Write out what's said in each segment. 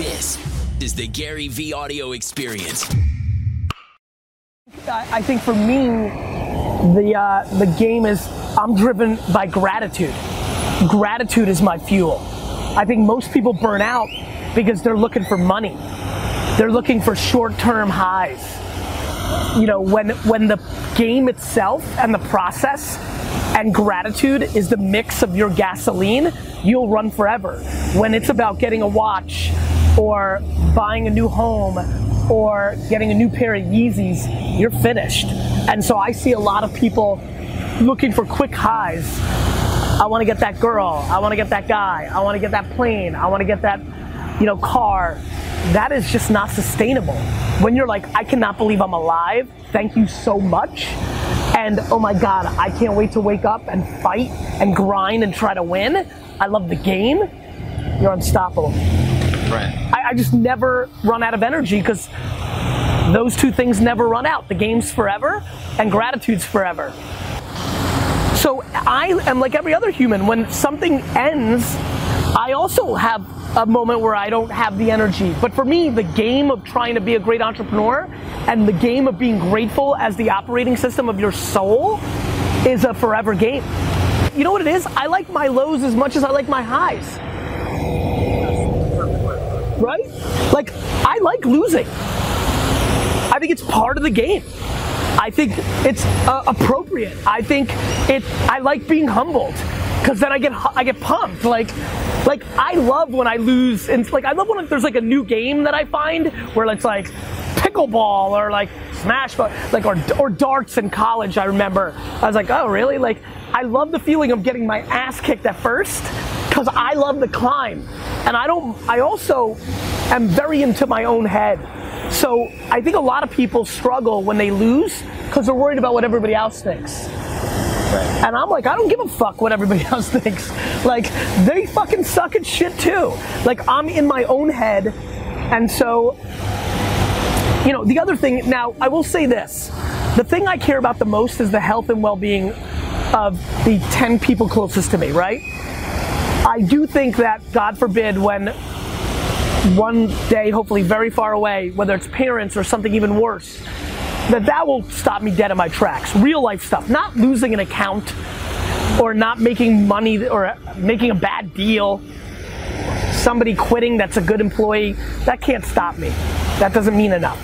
This is the Gary Vee audio experience. I think for me, the uh, the game is I'm driven by gratitude. Gratitude is my fuel. I think most people burn out because they're looking for money. They're looking for short-term highs. You know, when when the game itself and the process and gratitude is the mix of your gasoline, you'll run forever. When it's about getting a watch or buying a new home or getting a new pair of Yeezys, you're finished. And so I see a lot of people looking for quick highs. I want to get that girl. I want to get that guy. I want to get that plane. I want to get that, you know, car. That is just not sustainable. When you're like, I cannot believe I'm alive. Thank you so much. And oh my God, I can't wait to wake up and fight and grind and try to win. I love the game. You're unstoppable. Right. I, I just never run out of energy because those two things never run out. The game's forever and gratitude's forever. So I am like every other human. When something ends, I also have a moment where I don't have the energy. But for me, the game of trying to be a great entrepreneur and the game of being grateful as the operating system of your soul is a forever game. You know what it is? I like my lows as much as I like my highs. Right? Like, I like losing. I think it's part of the game. I think it's uh, appropriate. I think it. I like being humbled because then I get I get pumped. Like, like I love when I lose. And like I love when there's like a new game that I find where it's like pickleball or like smash, like or or darts in college. I remember I was like, oh really? Like I love the feeling of getting my ass kicked at first because I love the climb, and I don't. I also am very into my own head. So I think a lot of people struggle when they lose because they're worried about what everybody else thinks. And I'm like, I don't give a fuck what everybody else thinks. Like, they fucking suck at shit too. Like, I'm in my own head. And so, you know, the other thing, now, I will say this the thing I care about the most is the health and well being of the 10 people closest to me, right? I do think that, God forbid, when one day, hopefully very far away, whether it's parents or something even worse, that that will stop me dead in my tracks. Real life stuff, not losing an account or not making money or making a bad deal. Somebody quitting that's a good employee, that can't stop me. That doesn't mean enough.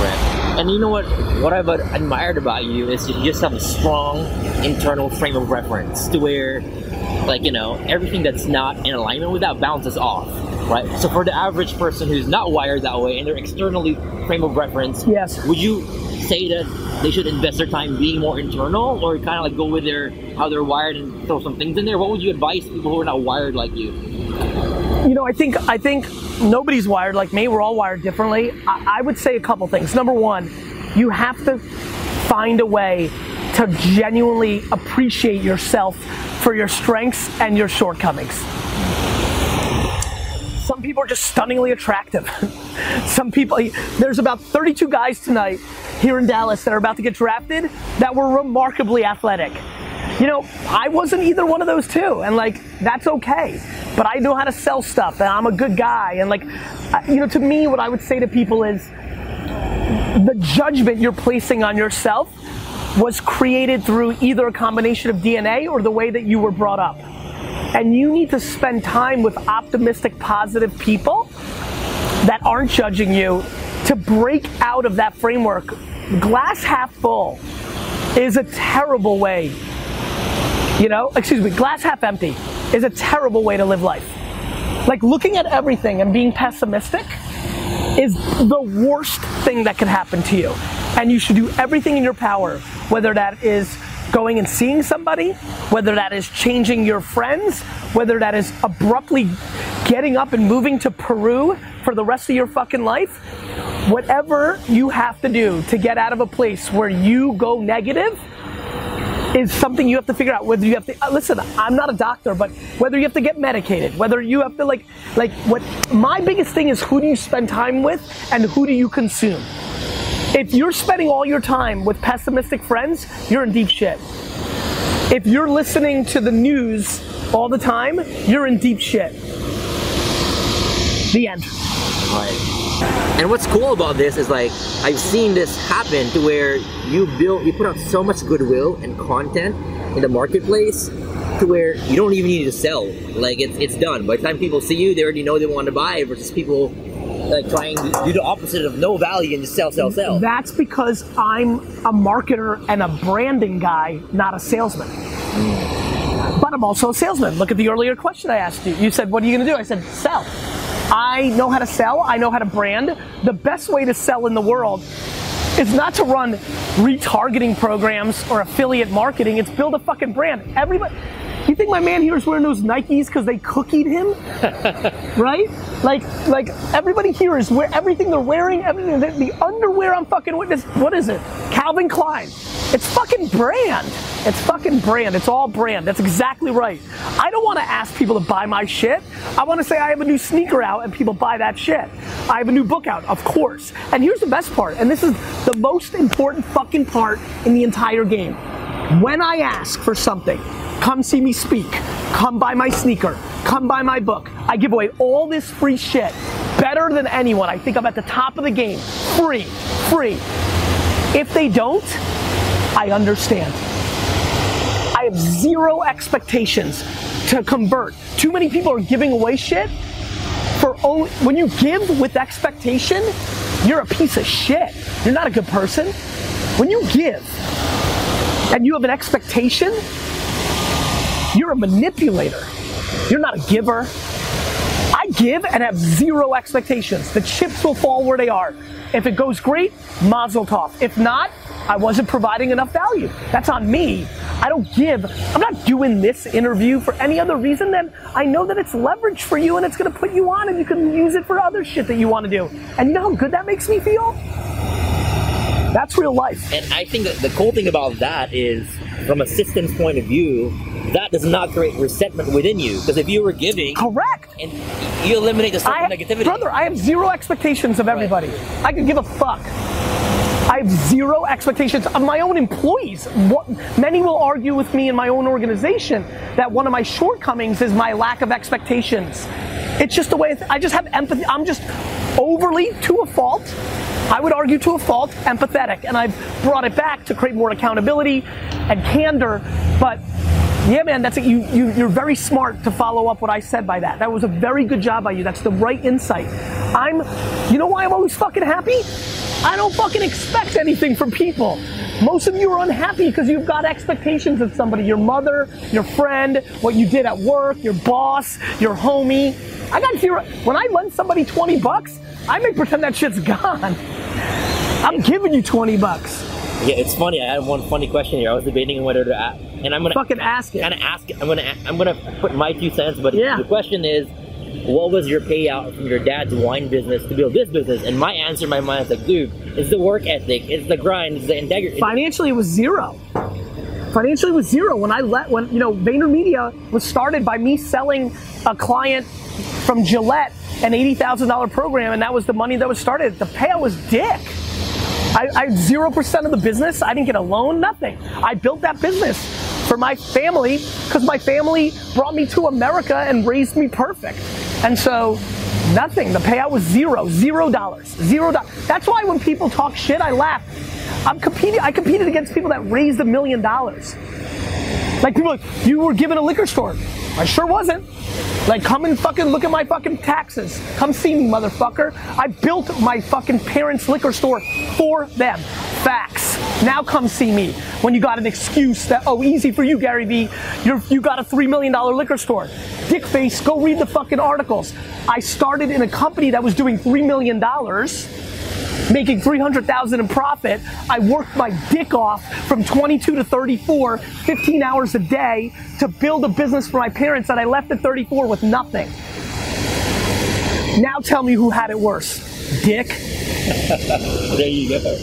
Right. And you know what? What I've admired about you is you just have a strong internal frame of reference to where, like, you know, everything that's not in alignment with that bounces off, right? So for the average person who's not wired that way and they're externally frame of reference, Yes. would you say that they should invest their time being more internal or kind of like go with their how they're wired and throw some things in there? What would you advise people who are not wired like you? You know, I think I think nobody's wired like me. We're all wired differently. I, I would say a couple things. Number one, you have to find a way to genuinely appreciate yourself for your strengths and your shortcomings. Some people are just stunningly attractive. Some people, there's about 32 guys tonight here in Dallas that are about to get drafted that were remarkably athletic. You know, I wasn't either one of those two, and like, that's okay. But I know how to sell stuff, and I'm a good guy, and like, you know, to me, what I would say to people is the judgment you're placing on yourself was created through either a combination of DNA or the way that you were brought up. And you need to spend time with optimistic, positive people that aren't judging you to break out of that framework. Glass half full is a terrible way, you know, excuse me, glass half empty is a terrible way to live life. Like looking at everything and being pessimistic is the worst thing that can happen to you. And you should do everything in your power, whether that is going and seeing somebody, whether that is changing your friends, whether that is abruptly getting up and moving to Peru for the rest of your fucking life. Whatever you have to do to get out of a place where you go negative is something you have to figure out whether you have to uh, listen i'm not a doctor but whether you have to get medicated whether you have to like like what my biggest thing is who do you spend time with and who do you consume if you're spending all your time with pessimistic friends you're in deep shit if you're listening to the news all the time you're in deep shit The end. Right. And what's cool about this is like I've seen this happen to where you build, you put out so much goodwill and content in the marketplace to where you don't even need to sell. Like it's it's done. By the time people see you, they already know they want to buy versus people like trying to do the opposite of no value and just sell, sell, sell. That's because I'm a marketer and a branding guy, not a salesman. But I'm also a salesman. Look at the earlier question I asked you. You said, What are you going to do? I said, Sell. I know how to sell, I know how to brand. The best way to sell in the world is not to run retargeting programs or affiliate marketing, it's build a fucking brand. Everybody. You think my man here is wearing those Nikes because they cookied him? right? Like, like everybody here is wear everything they're wearing, everything the, the underwear I'm fucking witness. What is it? Calvin Klein. It's fucking brand. It's fucking brand. It's all brand. That's exactly right. I don't want to ask people to buy my shit. I want to say I have a new sneaker out and people buy that shit. I have a new book out, of course. And here's the best part, and this is the most important fucking part in the entire game. When I ask for something, come see me speak, come buy my sneaker, come buy my book. I give away all this free shit better than anyone. I think I'm at the top of the game. Free, free. If they don't, I understand. I have zero expectations to convert. Too many people are giving away shit for only, when you give with expectation, you're a piece of shit. You're not a good person. When you give and you have an expectation, you're a manipulator. You're not a giver. I give and have zero expectations. The chips will fall where they are. If it goes great, mazel tov. If not, I wasn't providing enough value. That's on me. I don't give. I'm not doing this interview for any other reason than I know that it's leverage for you and it's going to put you on and you can use it for other shit that you want to do. And you know how good that makes me feel? That's real life. And I think that the cool thing about that is, from a systems point of view, that does not create resentment within you. Because if you were giving, correct, and you eliminate the I, negativity, brother, I have zero expectations of everybody. Right. I could give a fuck. I have zero expectations of my own employees. What, many will argue with me in my own organization that one of my shortcomings is my lack of expectations. It's just the way I just have empathy. I'm just overly, to a fault, I would argue to a fault, empathetic. And I've brought it back to create more accountability and candor. But yeah, man, that's it. you, you. You're very smart to follow up what I said by that. That was a very good job by you. That's the right insight. I'm. You know why I'm always fucking happy? I don't fucking expect anything from people. Most of you are unhappy because you've got expectations of somebody, your mother, your friend, what you did at work, your boss, your homie. I got zero. When I lend somebody 20 bucks, I may pretend that shit's gone. I'm giving you 20 bucks. Yeah, it's funny. I had one funny question here. I was debating whether to ask, and I'm gonna fucking ask it. Of ask it. I'm gonna I'm gonna put my two cents. But yeah. the question is, what was your payout from your dad's wine business to build this business? And my answer in my mind is like, dude, it's the work ethic, it's the grind, it's the integrity. Financially, it was zero. Financially, it was zero when I let when you know VaynerMedia was started by me selling a client from Gillette an eighty thousand dollar program, and that was the money that was started. The payout was dick. I zero percent of the business. I didn't get a loan, nothing. I built that business for my family because my family brought me to America and raised me perfect. And so nothing. The payout was zero, zero dollars, zero dollars. That's why when people talk shit, I laugh. I'm competing. I competed against people that raised a million dollars. Like people, like, you were given a liquor store. I sure wasn't. Like, come and fucking look at my fucking taxes. Come see me, motherfucker. I built my fucking parents' liquor store for them. Facts. Now come see me when you got an excuse that, oh, easy for you, Gary Vee. You're, you got a $3 million liquor store. Dickface, go read the fucking articles. I started in a company that was doing $3 million making 300,000 in profit. I worked my dick off from 22 to 34, 15 hours a day to build a business for my parents that I left at 34 with nothing. Now tell me who had it worse. Dick. there you go.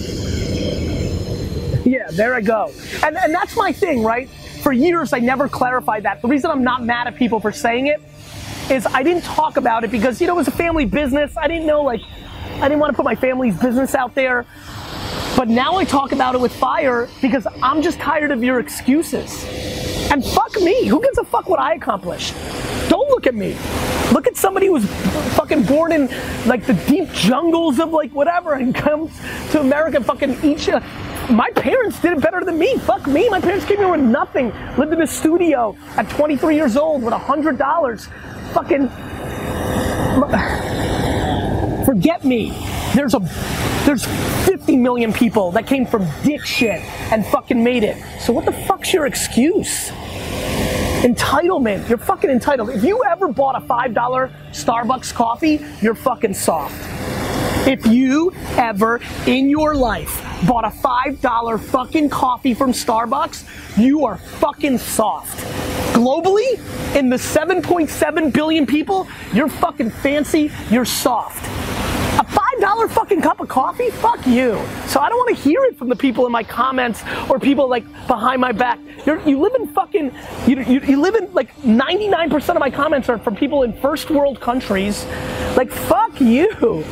Yeah, there I go. And, and that's my thing, right? For years, I never clarified that. The reason I'm not mad at people for saying it is I didn't talk about it because, you know, it was a family business. I didn't know, like, I didn't want to put my family's business out there. But now I talk about it with fire because I'm just tired of your excuses. And fuck me. Who gives a fuck what I accomplished? Don't look at me. Look at somebody who's fucking born in like the deep jungles of like whatever and comes to America and fucking eats you. My parents did it better than me. Fuck me. My parents came here with nothing. Lived in a studio at 23 years old with $100. Fucking. Forget me. There's a there's 50 million people that came from dick shit and fucking made it. So what the fuck's your excuse? Entitlement. You're fucking entitled. If you ever bought a $5 Starbucks coffee, you're fucking soft. If you ever in your life bought a $5 fucking coffee from Starbucks, you are fucking soft. Globally, in the 7.7 billion people, you're fucking fancy, you're soft. A $5 fucking cup of coffee? Fuck you. So I don't want to hear it from the people in my comments or people like behind my back. You're, you live in fucking, you, you, you live in like 99% of my comments are from people in first world countries. Like, fuck you.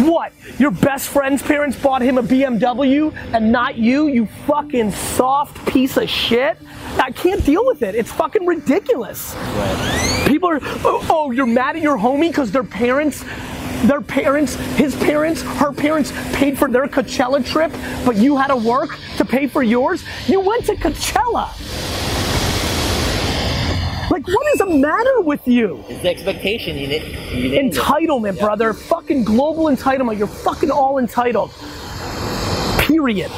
What? Your best friend's parents bought him a BMW and not you, you fucking soft piece of shit? I can't deal with it. It's fucking ridiculous. Right. People are, oh, oh you're mad at your homie because their parents their parents, his parents, her parents paid for their Coachella trip, but you had to work to pay for yours? You went to Coachella. Like, what is the matter with you? It's the expectation you need Entitlement, Yeah. brother. Fucking global entitlement. You're fucking all entitled. Period.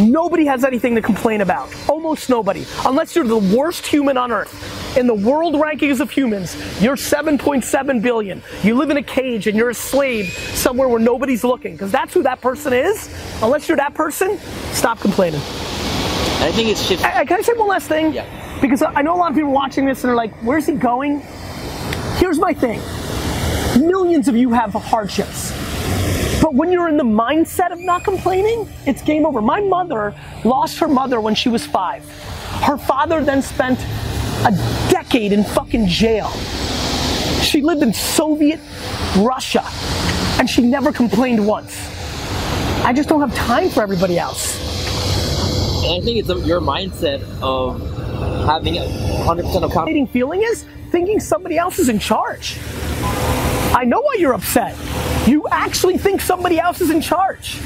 Nobody has anything to complain about. Almost nobody. Unless you're the worst human on earth. In the world rankings of humans, you're 7.7 billion. You live in a cage and you're a slave somewhere where nobody's looking. Because that's who that person is. Unless you're that person, stop complaining. I think it's just. I, can I say one last thing? Yeah. Because I I know a lot of people watching this and are like, where's he going? Here's my thing. Millions of you have hardships. But when you're in the mindset of not complaining, it's game over. My mother lost her mother when she was five. Her father then spent a decade in fucking jail. She lived in Soviet Russia and she never complained once. I just don't have time for everybody else. I think it's your mindset of having 100% of confidence. feeling is thinking somebody else is in charge. I know why you're upset. You actually think somebody else is in charge.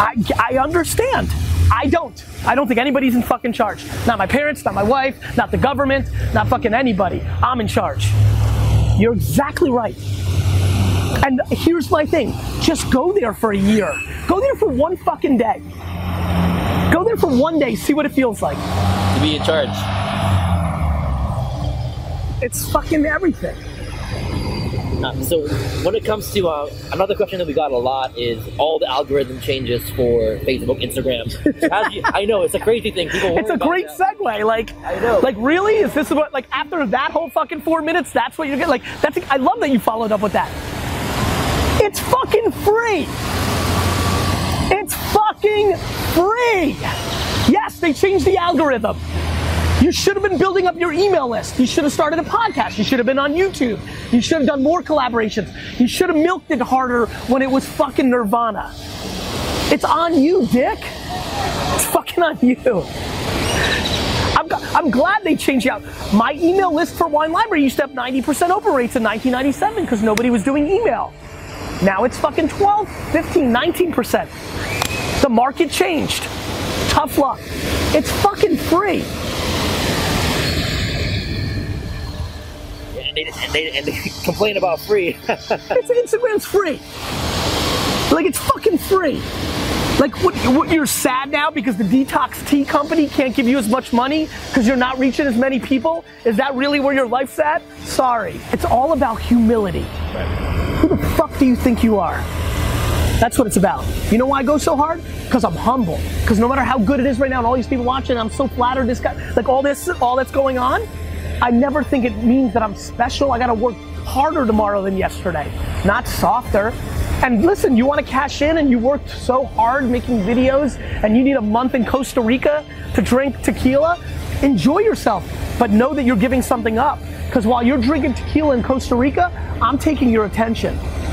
I, I understand. I don't. I don't think anybody's in fucking charge. Not my parents, not my wife, not the government, not fucking anybody. I'm in charge. You're exactly right. And here's my thing just go there for a year. Go there for one fucking day. Go there for one day, see what it feels like. to be in charge. It's fucking everything. Uh, so when it comes to uh, another question that we got a lot is all the algorithm changes for Facebook, Instagram. You- I know it's a crazy thing. People. It's a great that. segue. Like, I know. Like, really? Is this what? Like, after that whole fucking four minutes, that's what you're getting? Like, that's. I love that you followed up with that. It's fucking free. It's fucking free. Yes, they changed the algorithm. You should have been building up your email list. You should have started a podcast. You should have been on YouTube. You should have done more collaborations. You should have milked it harder when it was fucking Nirvana. It's on you, dick. It's fucking on you. I'm, I'm glad they changed out. My email list for Wine Library used to have 90% open rates in 1997 because nobody was doing email. Now it's fucking 12, 15, 19%. The market changed. Tough luck. It's fucking free. They, and they, and they complain about free. It's Instagram's free. Like it's fucking free. Like what, what you're sad now because the detox tea company can't give you as much money because you're not reaching as many people? Is that really where your life's at? Sorry. It's all about humility. Who the fuck do you think you are? That's what it's about. You know why I go so hard? Because I'm humble. Because no matter how good it is right now and all these people watching, I'm so flattered this guy, like all this, all that's going on, I never think it means that I'm special. I gotta work harder tomorrow than yesterday, not softer. And listen, you wanna cash in and you worked so hard making videos and you need a month in Costa Rica to drink tequila, enjoy yourself. But know that you're giving something up. Because while you're drinking tequila in Costa Rica, I'm taking your attention.